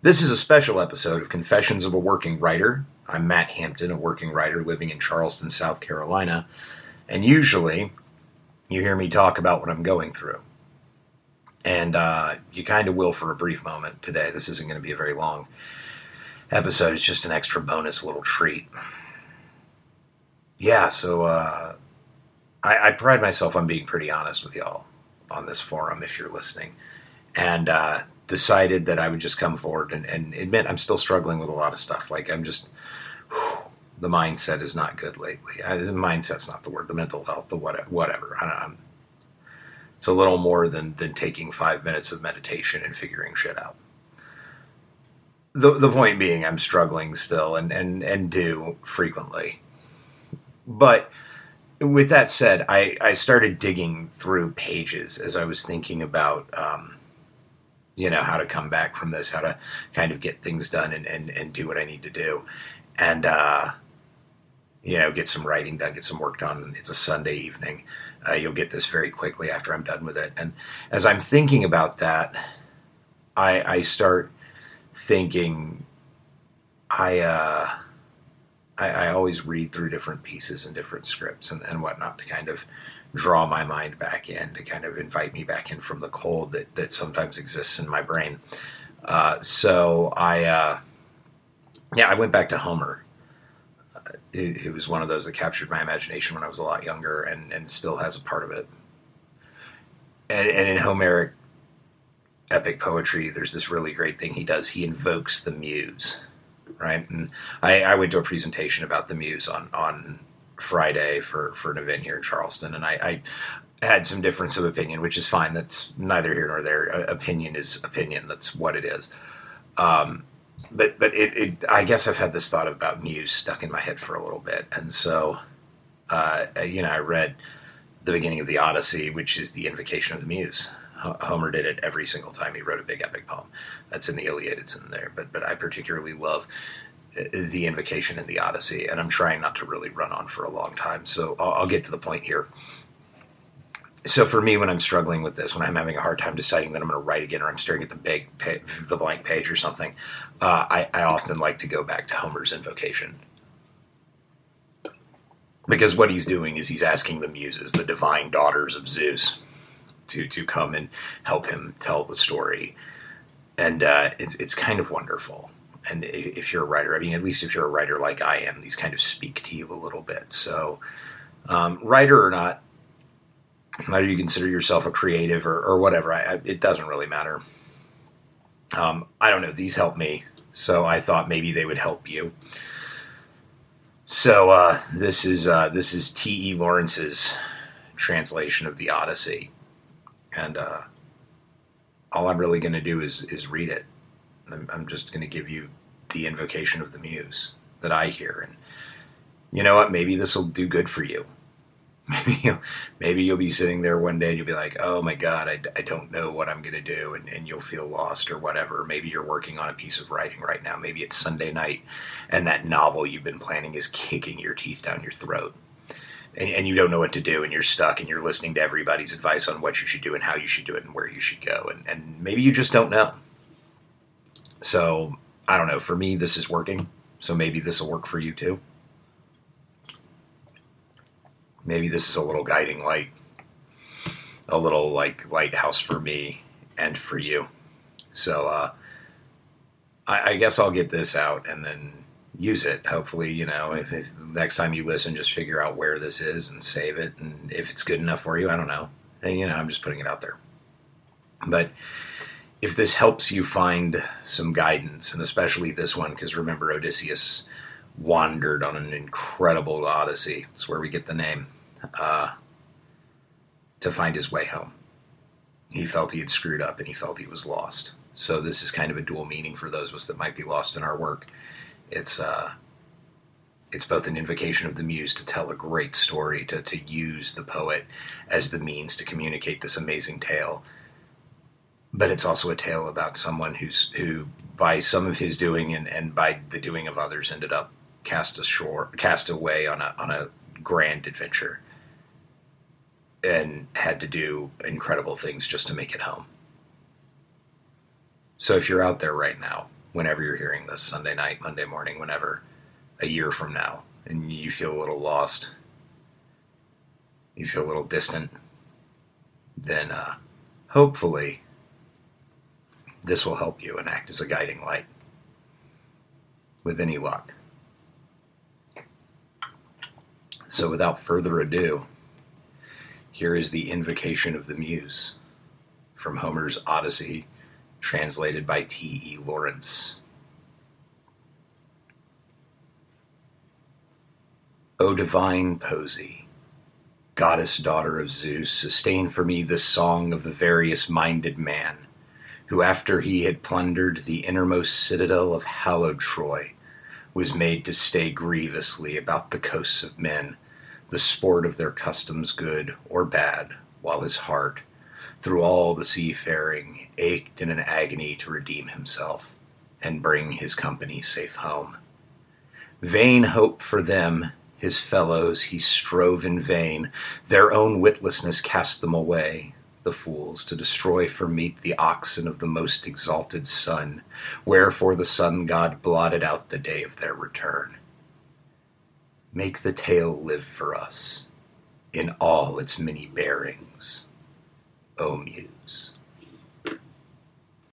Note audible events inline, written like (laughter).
This is a special episode of Confessions of a Working Writer. I'm Matt Hampton, a working writer living in Charleston, South Carolina, and usually you hear me talk about what I'm going through. And uh, you kind of will for a brief moment today. This isn't going to be a very long episode, it's just an extra bonus little treat. Yeah, so uh, I, I, pride myself on being pretty honest with y'all on this forum if you're listening. And uh, decided that I would just come forward and, and, admit I'm still struggling with a lot of stuff. Like I'm just, whew, the mindset is not good lately. I, the mindset's not the word. The mental health, the what, whatever. I, it's a little more than than taking five minutes of meditation and figuring shit out. The the point being, I'm struggling still, and and and do frequently. But with that said, I I started digging through pages as I was thinking about. Um, you know how to come back from this how to kind of get things done and, and, and do what i need to do. And uh, you know get some writing done get some work done. It's a sunday evening. Uh, you'll get this very quickly after i'm done with it. And as i'm thinking about that i i start thinking i uh I, I always read through different pieces and different scripts and, and whatnot to kind of draw my mind back in to kind of invite me back in from the cold that, that sometimes exists in my brain. Uh, so I, uh, yeah, I went back to Homer. Uh, it, it, was one of those that captured my imagination when I was a lot younger and, and still has a part of it. And, and in Homeric epic poetry, there's this really great thing he does. He invokes the muse, right? And I, I went to a presentation about the muse on, on Friday for for an event here in Charleston, and I, I had some difference of opinion, which is fine. That's neither here nor there. Opinion is opinion. That's what it is. Um, but but it, it, I guess I've had this thought about Muse stuck in my head for a little bit, and so uh, you know I read the beginning of the Odyssey, which is the invocation of the Muse. Homer did it every single time he wrote a big epic poem. That's in the Iliad. It's in there. But but I particularly love the invocation and the Odyssey, and I'm trying not to really run on for a long time. So I'll, I'll, get to the point here. So for me, when I'm struggling with this, when I'm having a hard time deciding that I'm going to write again, or I'm staring at the big the blank page or something, uh, I, I often like to go back to Homer's invocation because what he's doing is he's asking the muses, the divine daughters of Zeus, to to come and help him tell the story, and uh, it's it's kind of wonderful and if you're a writer, I mean, at least if you're a writer like I am, these kind of speak to you a little bit. So, um, writer or not, whether you consider yourself a creative or, or whatever, I, I, it doesn't really matter. Um, I don't know. These help me, so I thought maybe they would help you. So uh, this is uh, this is T. E. Lawrence's translation of the Odyssey, and uh, all I'm really going to do is is read it. I'm, I'm just going to give you the invocation of the muse that I hear. And you know what? Maybe this will do good for you. (laughs) Maybe you'll, maybe you'll be sitting there one day and you'll be like, oh my God, I, I don't know what I'm going to do. And, and you'll feel lost or whatever. Maybe you're working on a piece of writing right now. Maybe it's Sunday night and that novel you've been planning is kicking your teeth down your throat. And, and, you don't know what to do and you're stuck and you're listening to everybody's advice on what you should do and how you should do it and where you should go. And, and maybe you just don't know. So I don't know. For me, this is working. So maybe this will work for you too. Maybe this is a little guiding light, a little like lighthouse for me and for you. So uh, I, I guess I'll get this out and then use it. Hopefully, you know, if, if, next time you listen, just figure out where this is and save it. And if it's good enough for you, I don't know. And, you know, I'm just putting it out there. But if this helps you find some guidance, and especially this one, because remember, Odysseus wandered on an incredible odyssey. That's where we get the name. Uh, to find his way home. He felt he had screwed up and he felt he was lost. So this is kind of a dual meaning for those of us that might be lost in our work. It's uh, it's both an invocation of the muse to tell a great story, to, to use the poet as the means to communicate this amazing tale, but it's also a tale about someone who's who by some of his doing and, and by the doing of others ended up cast ashore cast away on a on a grand adventure and had to do incredible things just to make it home. So if you're out there right now whenever you're hearing this, Sunday night, Monday morning, whenever, a year from now, and you feel a little lost, you feel a little distant, then uh, hopefully this will help you and act as a guiding light with any luck. So, without further ado, here is the invocation of the Muse from Homer's Odyssey, translated by T.E. Lawrence. O divine Poesy, goddess daughter of Zeus, sustain for me the song of the various minded man, who after he had plundered the innermost citadel of hallowed Troy, was made to stay grievously about the coasts of men, the sport of their customs good or bad, while his heart, through all the seafaring, ached in an agony to redeem himself and bring his company safe home. Vain hope for them his fellows he strove in vain, their own witlessness cast them away, the fools, to destroy for meat the oxen of the most exalted sun, wherefore the sun god blotted out the day of their return. Make the tale live for us in all its many bearings, O Muse.